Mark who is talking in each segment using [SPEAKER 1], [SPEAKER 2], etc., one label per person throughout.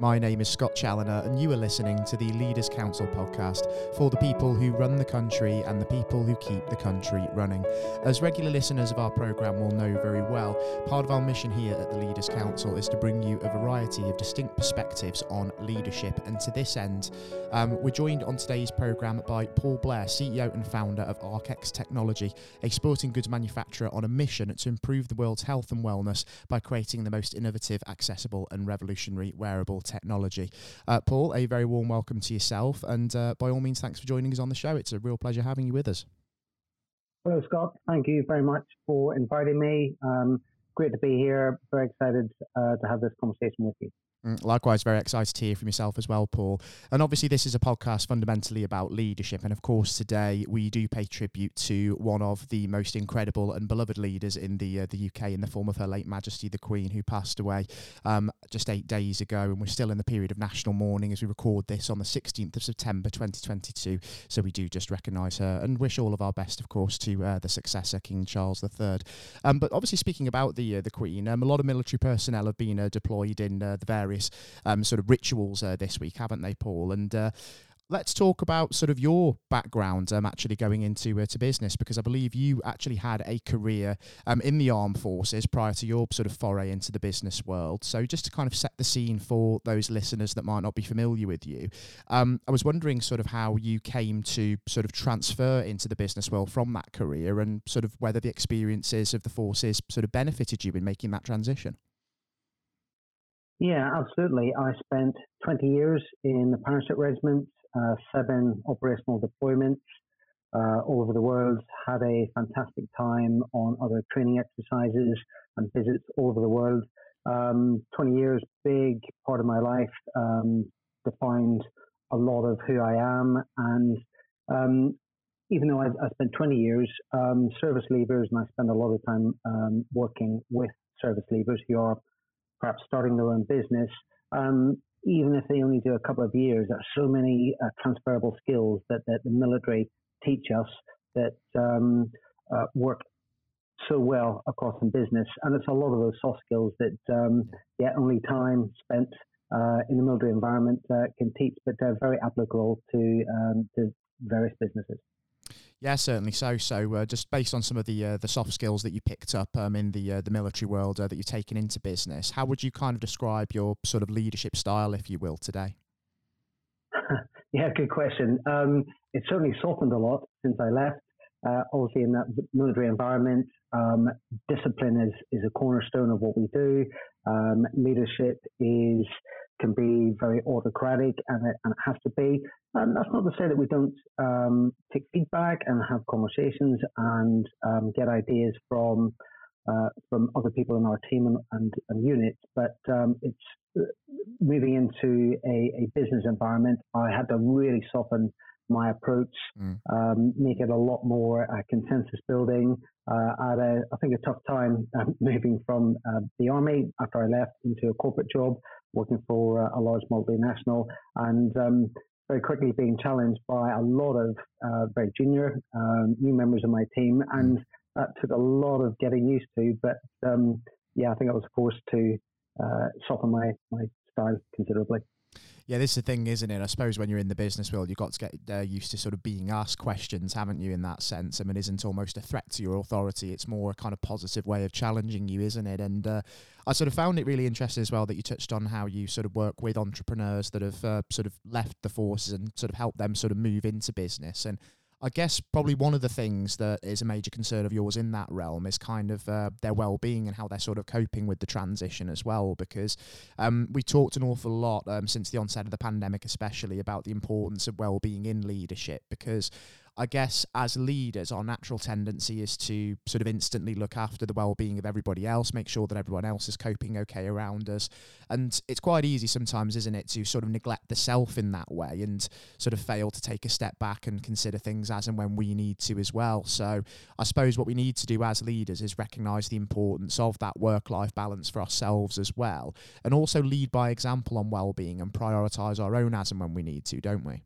[SPEAKER 1] My name is Scott Challoner, and you are listening to the Leaders Council podcast for the people who run the country and the people who keep the country running. As regular listeners of our programme will know very well, part of our mission here at the Leaders Council is to bring you a variety of distinct perspectives on leadership. And to this end, um, we're joined on today's programme by Paul Blair, CEO and founder of ArcX Technology, a sporting goods manufacturer on a mission to improve the world's health and wellness by creating the most innovative, accessible, and revolutionary wearable technology. Uh, Paul, a very warm welcome to yourself, and uh, by all means, thanks for joining us on the show. It's a real pleasure having you with us.
[SPEAKER 2] Hello, Scott. Thank you very much for inviting me. Um, great to be here. Very excited uh, to have this conversation with you.
[SPEAKER 1] Mm, likewise, very excited to hear from yourself as well, Paul. And obviously, this is a podcast fundamentally about leadership. And of course, today we do pay tribute to one of the most incredible and beloved leaders in the uh, the UK, in the form of Her late Majesty the Queen, who passed away um, just eight days ago. And we're still in the period of national mourning as we record this on the 16th of September 2022. So we do just recognise her and wish all of our best, of course, to uh, the successor, King Charles III. Um, but obviously, speaking about the uh, the Queen, um, a lot of military personnel have been uh, deployed in uh, the various various um, sort of rituals uh, this week, haven't they, Paul? And uh, let's talk about sort of your background um, actually going into uh, to business because I believe you actually had a career um, in the armed forces prior to your sort of foray into the business world. So just to kind of set the scene for those listeners that might not be familiar with you, um, I was wondering sort of how you came to sort of transfer into the business world from that career and sort of whether the experiences of the forces sort of benefited you in making that transition.
[SPEAKER 2] Yeah, absolutely. I spent 20 years in the parachute regiment, uh, seven operational deployments uh, all over the world, had a fantastic time on other training exercises and visits all over the world. Um, 20 years, big part of my life, um, defined a lot of who I am. And um, even though I, I, spent 20 years, um, service leavers, and I spend a lot of time um, working with service leavers who are perhaps starting their own business, um, even if they only do a couple of years, there are so many uh, transferable skills that, that the military teach us that um, uh, work so well across in business. And it's a lot of those soft skills that, um, yeah, only time spent uh, in the military environment uh, can teach, but they're very applicable to, um, to various businesses.
[SPEAKER 1] Yeah, certainly so. So, uh, just based on some of the uh, the soft skills that you picked up um, in the uh, the military world uh, that you've taken into business, how would you kind of describe your sort of leadership style, if you will, today?
[SPEAKER 2] yeah, good question. Um, it's certainly softened a lot since I left. Uh, obviously, in that military environment, um, discipline is is a cornerstone of what we do. Um, leadership is can be very autocratic, and it, and it has to be. And that's not to say that we don't um, take feedback and have conversations and um, get ideas from uh, from other people in our team and, and, and units, but um, it's uh, moving into a, a, business environment. I had to really soften my approach, mm. um, make it a lot more uh, consensus building. Uh, I had, a, I think, a tough time uh, moving from uh, the army after I left into a corporate job, working for uh, a large multinational, and um, very quickly being challenged by a lot of uh, very junior um, new members of my team, mm. and that took a lot of getting used to. But um, yeah, I think I was forced to soften my my considerably.
[SPEAKER 1] Yeah, this is the thing, isn't it? I suppose when you're in the business world, you've got to get uh, used to sort of being asked questions, haven't you, in that sense? I mean, isn't almost a threat to your authority. It's more a kind of positive way of challenging you, isn't it? And uh, I sort of found it really interesting as well that you touched on how you sort of work with entrepreneurs that have uh, sort of left the forces and sort of help them sort of move into business. And I guess probably one of the things that is a major concern of yours in that realm is kind of uh, their well-being and how they're sort of coping with the transition as well. Because um, we talked an awful lot um, since the onset of the pandemic, especially about the importance of well-being in leadership. Because I guess as leaders, our natural tendency is to sort of instantly look after the well-being of everybody else, make sure that everyone else is coping okay around us, and it's quite easy sometimes, isn't it, to sort of neglect the self in that way and sort of fail to take a step back and consider things as and when we need to as well. So I suppose what we need to do as leaders is recognise the importance of that work-life balance for ourselves as well, and also lead by example on well-being and prioritise our own as and when we need to, don't we?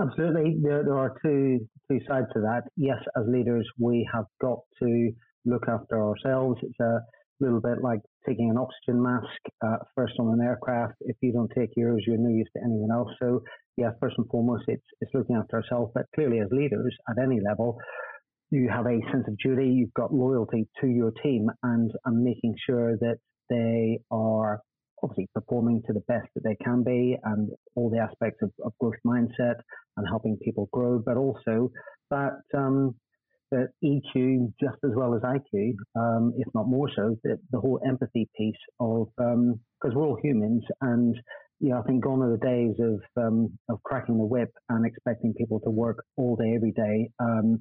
[SPEAKER 2] Absolutely. There, there are two, two sides to that. Yes, as leaders, we have got to look after ourselves. It's a, little bit like taking an oxygen mask uh, first on an aircraft. If you don't take yours, you're no use to anyone else. So, yeah, first and foremost, it's, it's looking after ourselves. But clearly, as leaders at any level, you have a sense of duty, you've got loyalty to your team, and, and making sure that they are obviously performing to the best that they can be and all the aspects of, of growth mindset and helping people grow, but also that um, that EQ just as well as IQ, um, if not more so, the, the whole empathy piece of because um, we're all humans and you know, I think gone are the days of um, of cracking the whip and expecting people to work all day every day um,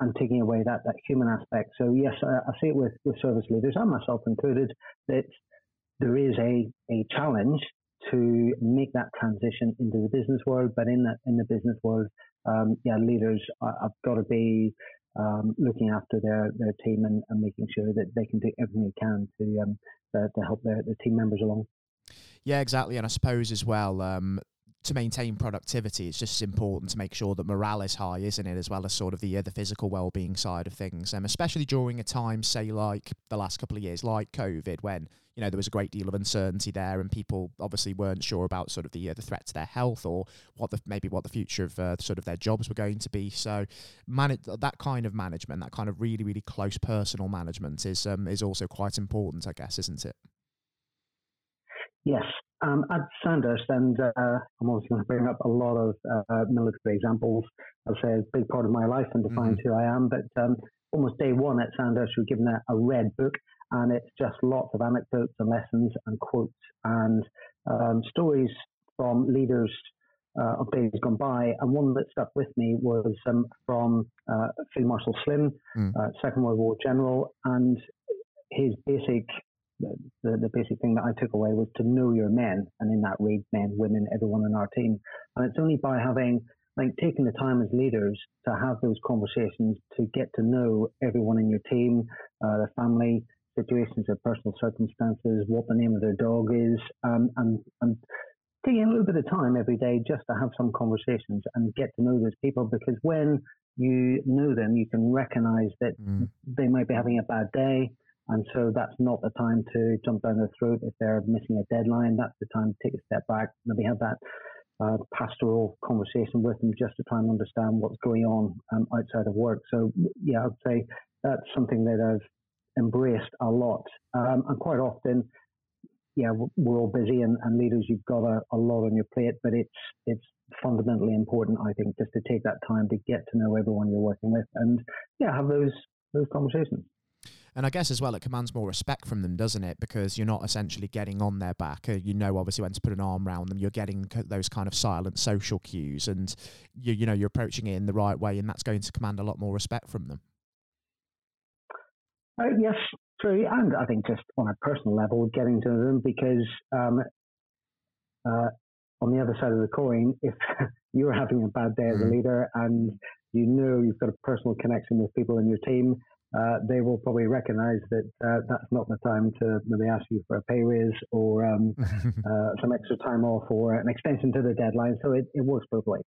[SPEAKER 2] and taking away that that human aspect. So yes, I, I see it with with service leaders and myself included that there is a a challenge to make that transition into the business world, but in that in the business world, um, yeah, leaders have got to be um, looking after their, their team and, and, making sure that they can do everything they can to um, to, to help their, their team members along.
[SPEAKER 1] Yeah, exactly. And I suppose as well, um, to maintain productivity, it's just important to make sure that morale is high, isn't it? As well as sort of the uh, the physical well being side of things, um, especially during a time, say like the last couple of years, like COVID, when you know there was a great deal of uncertainty there, and people obviously weren't sure about sort of the uh, the threat to their health or what the maybe what the future of uh, sort of their jobs were going to be. So, manage that kind of management, that kind of really really close personal management is um, is also quite important, I guess, isn't it?
[SPEAKER 2] Yes, um, at Sandhurst, and uh, I'm obviously going to bring up a lot of uh, military examples. I'll say a big part of my life and defines mm-hmm. who I am. But um, almost day one at Sandhurst, we are given a, a, red book, and it's just lots of anecdotes and lessons and quotes and um, stories from leaders uh, of days gone by. And one that stuck with me was um, from uh, Field Marshal Slim, mm. Uh, Second World War general, and his basic the, the, basic thing that I took away was to know your men, and in that read men, women, everyone in our team. And it's only by having, like, taking the time as leaders to have those conversations to get to know everyone in your team, uh, their family, situations, their personal circumstances, what the name of their dog is, um, and and taking a little bit of time every day just to have some conversations and get to know those people because when you know them, you can recognize that mm. they might be having a bad day and so that's not the time to jump down their throat if they're missing a deadline. That's the time to take a step back, maybe have that uh, pastoral conversation with them just to try and understand what's going on um, outside of work. So, yeah, I'd say that's something that I've embraced a lot. Um, and quite often, yeah, we're all busy and, and leaders, you've got a, a, lot on your plate, but it's it's fundamentally important, I think, just to take that time to get to know everyone you're working with and yeah, have those those conversations.
[SPEAKER 1] And I guess as well, it commands more respect from them, doesn't it? Because you're not essentially getting on their back. Uh, you know, obviously, when to put an arm around them. You're getting those kind of silent social cues, and you you know you're approaching it in the right way, and that's going to command a lot more respect from them.
[SPEAKER 2] Uh, yes, true, and I think just on a personal level, getting to them because um, uh, on the other side of the coin, if you're having a bad day as a mm. leader and you know you've got a personal connection with people in your team, uh, they will probably recognize that uh, that's not the time to maybe ask you for a pay raise or um, uh, some extra time off or an extension to the deadline. So it, it works both ways.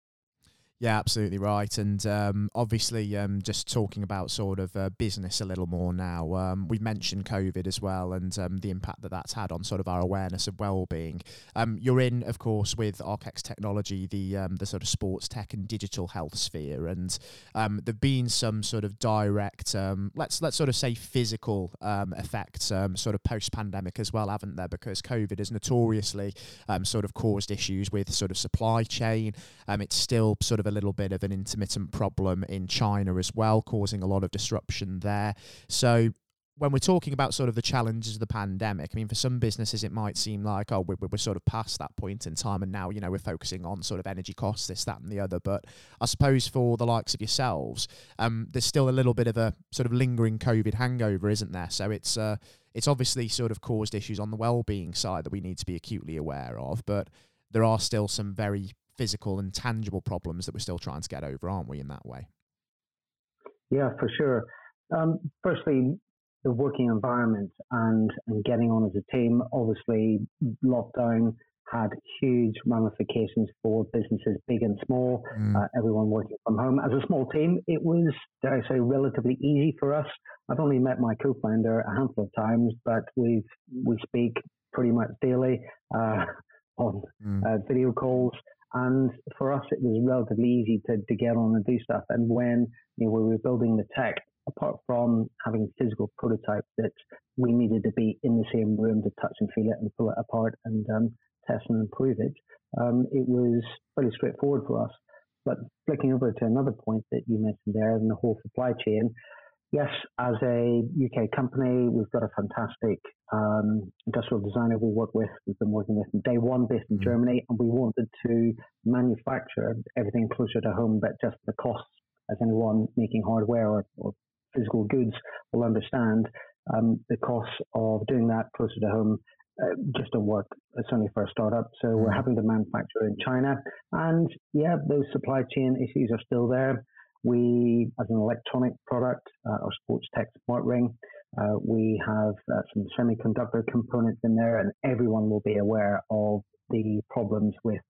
[SPEAKER 1] Yeah, absolutely right. And um, obviously, um, just talking about sort of uh, business a little more now, um, we mentioned COVID as well and um, the impact that that's had on sort of our awareness of well-being. Um, you're in, of course, with ArcX Technology, the um, the sort of sports tech and digital health sphere, and there've been some sort of direct, let's let's sort of say physical effects, sort of post-pandemic as well, haven't there? Because COVID has notoriously sort of caused issues with sort of supply chain. it's still sort of a little bit of an intermittent problem in China as well, causing a lot of disruption there. So when we're talking about sort of the challenges of the pandemic, I mean, for some businesses, it might seem like, oh, we're, we're sort of past that point in time, and now, you know, we're focusing on sort of energy costs, this, that, and the other. But I suppose for the likes of yourselves, um, there's still a little bit of a sort of lingering COVID hangover, isn't there? So it's uh, it's obviously sort of caused issues on the well-being side that we need to be acutely aware of, but there are still some very physical and tangible problems that we're still trying to get over, aren't we, in that way?
[SPEAKER 2] Yeah, for sure. Um, firstly, the working environment and, and getting on as a team. Obviously, lockdown had huge ramifications for businesses big and small, mm. uh, everyone working from home. As a small team, it was, dare I say, relatively easy for us. I've only met my co-founder a handful of times, but we we speak pretty much daily uh, on mm. uh, video calls. And for us, it was relatively easy to, to get on and do stuff. And when you know, we were building the tech, apart from having physical prototype that we needed to be in the same room to touch and feel it and pull it apart and um, test and improve it, um, it was fairly straightforward for us. But flicking over to another point that you mentioned there in the whole supply chain, yes, as a UK company, we've got a fantastic um, industrial designer we work with. We've been working with from day one, based in mm-hmm. Germany, and we wanted to manufacture everything closer to home, but just the costs, as anyone making hardware or, or physical goods will understand, um, the costs of doing that closer to home uh, just don't work, certainly for a startup. So mm. we're having to manufacture in China. And yeah, those supply chain issues are still there. We, as an electronic product, uh, our sports tech smart ring, uh, we have uh, some semiconductor components in there, and everyone will be aware of the problems with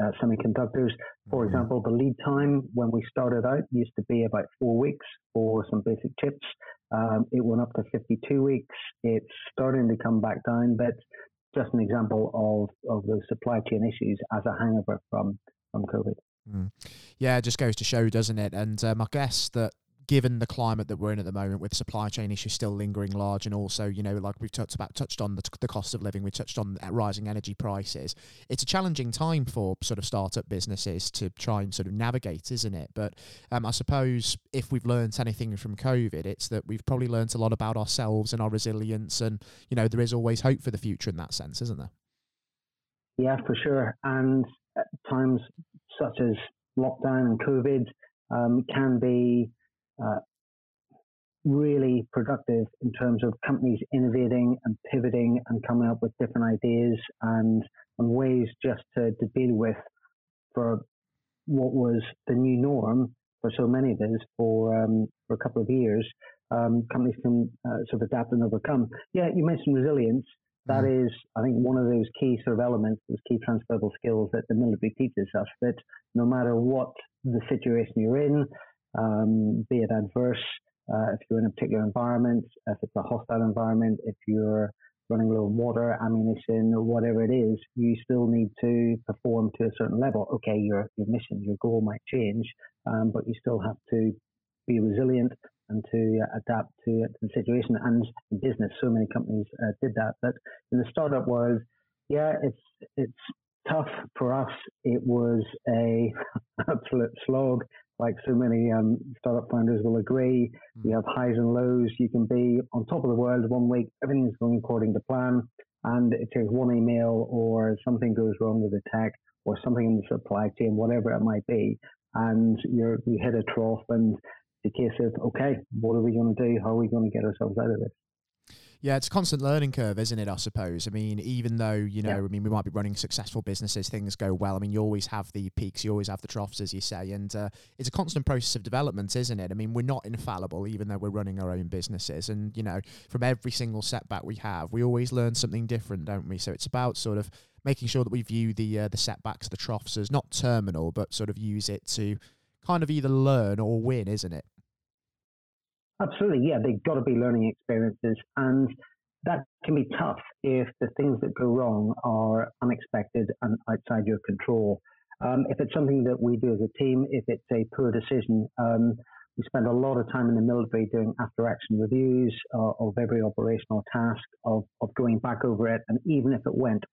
[SPEAKER 2] uh, semiconductors. For mm-hmm. example, the lead time when we started out used to be about four weeks for some basic chips. Um, it went up to 52 weeks. It's starting to come back down, but just an example of, of those supply chain issues as a hangover from, from COVID.
[SPEAKER 1] Mm. Yeah, it just goes to show, doesn't it? And um, I guess that given the climate that we're in at the moment with supply chain issues still lingering large and also you know like we've touched about touched on the, the cost of living we touched on rising energy prices. It's a challenging time for sort of startup businesses to try and sort of navigate isn't it? But um, i suppose if we've learned anything from covid it's that we've probably learned a lot about ourselves and our resilience and you know there is always hope for the future in that sense isn't there?
[SPEAKER 2] Yeah for sure. And at times such as lockdown and covid um, can be uh, really productive in terms of companies innovating and pivoting and coming up with different ideas and, and ways just to, to deal with for what was the new norm for so many of us for um, for a couple of years. Um, companies can uh, sort of adapt and overcome. Yeah, you mentioned resilience. That mm-hmm. is, I think, one of those key sort of elements, those key transferable skills that the military teaches us. That no matter what the situation you're in, um, be it adverse, uh, if you're in a particular environment, if it's a hostile environment, if you're running low on water, ammunition, or whatever it is, you still need to perform to a certain level. Okay, your your mission, your goal might change, um, but you still have to be resilient and to uh, adapt to, to, the situation. And in business, so many companies uh, did that. But in the startup world, yeah, it's it's tough for us. It was a absolute slog like so many um, startup founders will agree. Mm. You have highs and lows. You can be on top of the world one week, everything's going according to plan, and it takes one email or something goes wrong with the tech or something in the supply chain, whatever it might be, and you're you hit a trough, and the case of okay, what are we going to do? How are we going to get ourselves out of this?
[SPEAKER 1] Yeah, it's a constant learning curve, isn't it? I suppose. I mean, even though you know, yeah. I mean, we might be running successful businesses, things go well. I mean, you always have the peaks, you always have the troughs, as you say, and uh, it's a constant process of development, isn't it? I mean, we're not infallible, even though we're running our own businesses, and you know, from every single setback we have, we always learn something different, don't we? So it's about sort of making sure that we view the uh, the setbacks, the troughs, as not terminal, but sort of use it to kind of either learn or win, isn't it?
[SPEAKER 2] Absolutely, yeah. They've got to be learning experiences, and that can be tough if the things that go wrong are unexpected and outside your control. Um, if it's something that we do as a team, if it's a poor decision, um, we spend a lot of time in the military doing after action reviews uh, of every operational task, of, of going back over it. And even if it went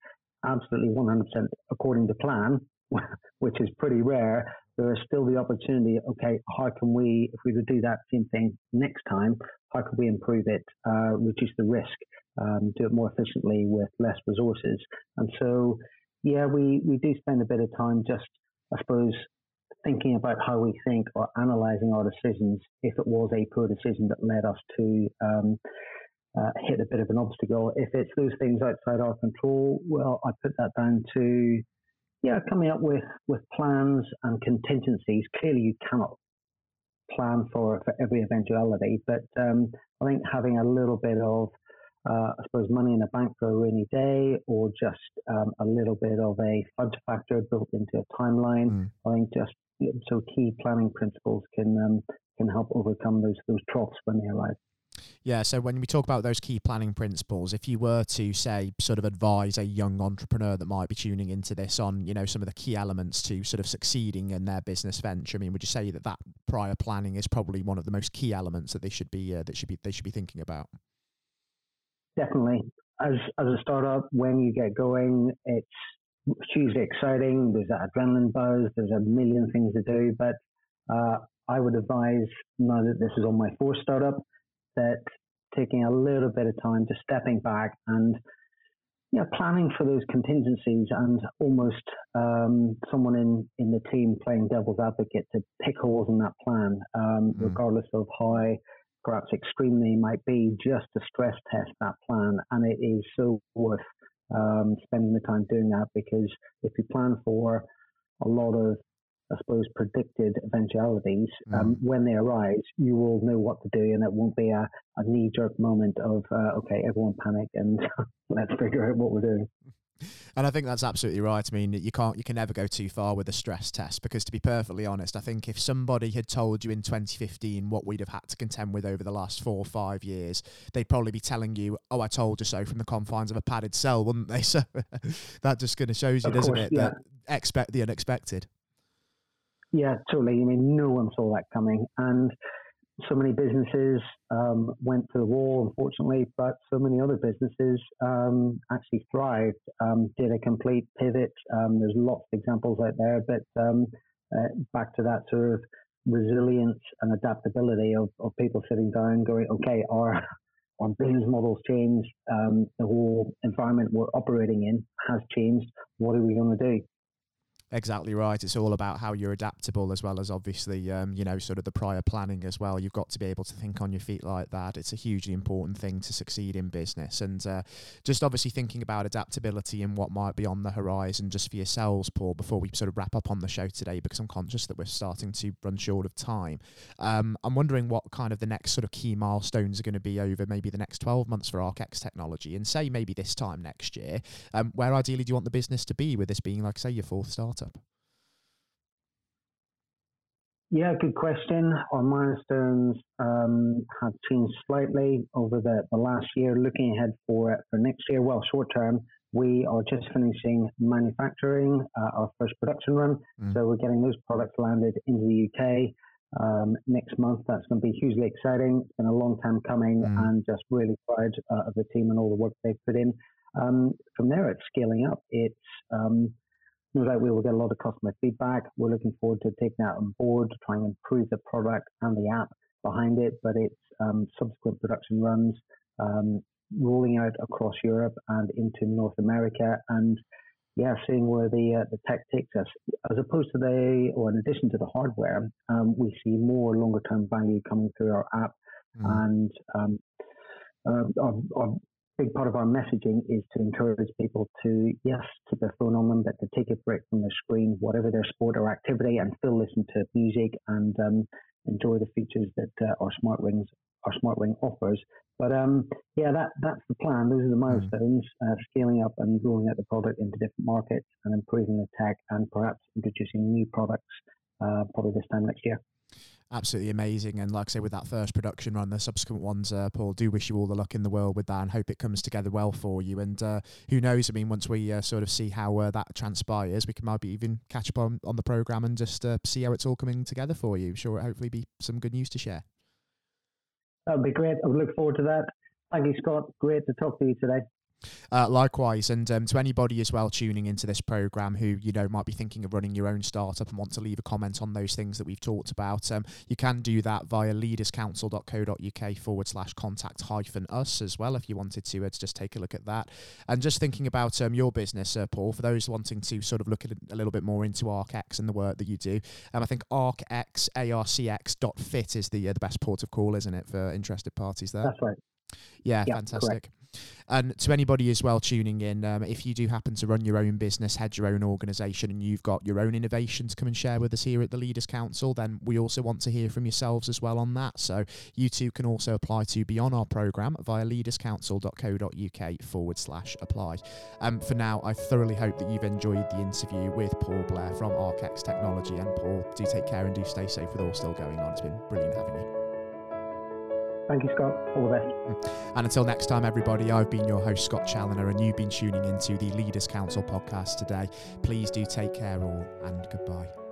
[SPEAKER 2] absolutely 100% according to plan, which is pretty rare, there is still the opportunity. Okay, how can we, if we would do that same thing next time, how can we improve it, uh, reduce the risk, um, do it more efficiently with less resources? And so, yeah, we, we do spend a bit of time just, I suppose, thinking about how we think or analyzing our decisions if it was a poor decision that led us to um, uh, hit a bit of an obstacle. If it's those things outside our control, well, I put that down to yeah, coming up with, with plans and contingencies. Clearly, you cannot plan for, for every eventuality, but um, I think having a little bit of uh, I suppose, money in the bank for a rainy day or just um, a little bit of a fudge factor built into a timeline. Mm. I think just so key planning principles can um, can help overcome those those troughs when they arrive.
[SPEAKER 1] Yeah, so when we talk about those key planning principles, if you were to say sort of advise a young entrepreneur that might be tuning into this on, you know, some of the key elements to sort of succeeding in their business venture, I mean, would you say that that prior planning is probably one of the most key elements that they should be uh, that should be they should be thinking about?
[SPEAKER 2] Definitely. As as a startup, when you get going, it's hugely exciting. There's that adrenaline buzz. There's a million things to do, but uh, I would advise now that this is on my fourth startup that taking a little bit of time, just stepping back and you know, planning for those contingencies and almost um, someone in, in the team playing devil's advocate to pick holes in that plan, um, mm. regardless of how perhaps extreme they might be, just to stress test that plan. And it is so worth um, spending the time doing that because if you plan for a lot of I suppose, predicted eventualities, um, mm. um, when they arise, you will know what to do, and it won't be a, a knee jerk moment of, uh, okay, everyone panic and let's figure out what we're doing.
[SPEAKER 1] And I think that's absolutely right. I mean, you can't, you can never go too far with a stress test because, to be perfectly honest, I think if somebody had told you in 2015 what we'd have had to contend with over the last four or five years, they'd probably be telling you, "Oh, I told you so," from the confines of a padded cell, wouldn't they? So that just kind of shows you, of doesn't course, it, yeah. that expect the unexpected.
[SPEAKER 2] Yeah, totally. I mean, no one saw that coming. And so many businesses um, went to the wall, unfortunately, but so many other businesses um, actually thrived, um, did a complete pivot. Um, there's lots of examples out there, but um, uh, back to that sort of resilience and adaptability of, of people sitting down going, okay, our, our business models changed, um, the whole environment we're operating in has changed. What are we going to do?
[SPEAKER 1] Exactly right. It's all about how you're adaptable, as well as obviously, um, you know, sort of the prior planning as well. You've got to be able to think on your feet like that. It's a hugely important thing to succeed in business, and uh, just obviously thinking about adaptability and what might be on the horizon, just for yourselves, Paul. Before we sort of wrap up on the show today, because I'm conscious that we're starting to run short of time. Um, I'm wondering what kind of the next sort of key milestones are going to be over maybe the next 12 months for ArcX Technology, and say maybe this time next year. Um, where ideally do you want the business to be with this being, like, say, your fourth startup? Startup?
[SPEAKER 2] Yeah, good question. Our milestones um, have changed slightly over the, the last year. Looking ahead for for next year, well, short term, we are just finishing manufacturing uh, our first production run. Mm. So we're getting those products landed into the UK um, next month. That's going to be hugely exciting. It's been a long time coming, mm. and just really proud uh, of the team and all the work they've put in. Um, from there, it's scaling up. It's um, no doubt we will get a lot of customer feedback. We're looking forward to taking that on board to try and improve the product and the app behind it, but it's um, subsequent production runs, um, rolling out across Europe and into North America, and yeah, seeing where the uh, the tech takes us. As opposed to the, or in addition to the hardware, um, we see more longer term value coming through our app, mm. and um, uh, our, our big part of our messaging is to encourage people to, yes, keep their phone on them, but to take a break from their screen, whatever their sport or activity, and still listen to music and um, enjoy the features that uh, our smart rings, our smart ring offers. But um, yeah, that that's the plan. Those are the hmm. milestones: mm. uh, scaling up and rolling out the product into different markets, and improving the tech, and perhaps introducing new products uh, probably this time next year
[SPEAKER 1] absolutely amazing. And like I say, with that first production run, the subsequent ones, uh, Paul, do wish you all the luck in the world with that and hope it comes together well for you. And uh, who knows? I mean, once we uh, sort of see how uh, that transpires, we can maybe even catch up on, on the program and just uh, see how it's all coming together for you. Sure, hopefully be some good news to share.
[SPEAKER 2] That would be great. I would look forward to that. Thank you, Scott. Great to talk to you today.
[SPEAKER 1] Uh, likewise, and um, to anybody as well tuning into this program who you know might be thinking of running your own startup and want to leave a comment on those things that we've talked about, um, you can do that via leaderscouncil.co.uk forward slash contact hyphen us as well if you wanted to, uh, to just take a look at that. And just thinking about um, your business, uh, Paul, for those wanting to sort of look at a little bit more into ArcX and the work that you do, um, I think ArcX, ARCX.fit is the uh, the best port of call, isn't it, for interested parties there?
[SPEAKER 2] That's right.
[SPEAKER 1] Yeah, fantastic.
[SPEAKER 2] Correct.
[SPEAKER 1] And to anybody as well tuning in, um, if you do happen to run your own business, head your own organisation, and you've got your own innovations, come and share with us here at the Leaders Council. Then we also want to hear from yourselves as well on that. So you too can also apply to be on our programme via leaderscouncil.co.uk forward slash apply. Um, for now, I thoroughly hope that you've enjoyed the interview with Paul Blair from ArcX Technology. And Paul, do take care and do stay safe with all still going on. It's been brilliant having you.
[SPEAKER 2] Thank you, Scott. All the best.
[SPEAKER 1] And until next time, everybody, I've been your host, Scott Challoner, and you've been tuning into the Leaders Council podcast today. Please do take care, all, and goodbye.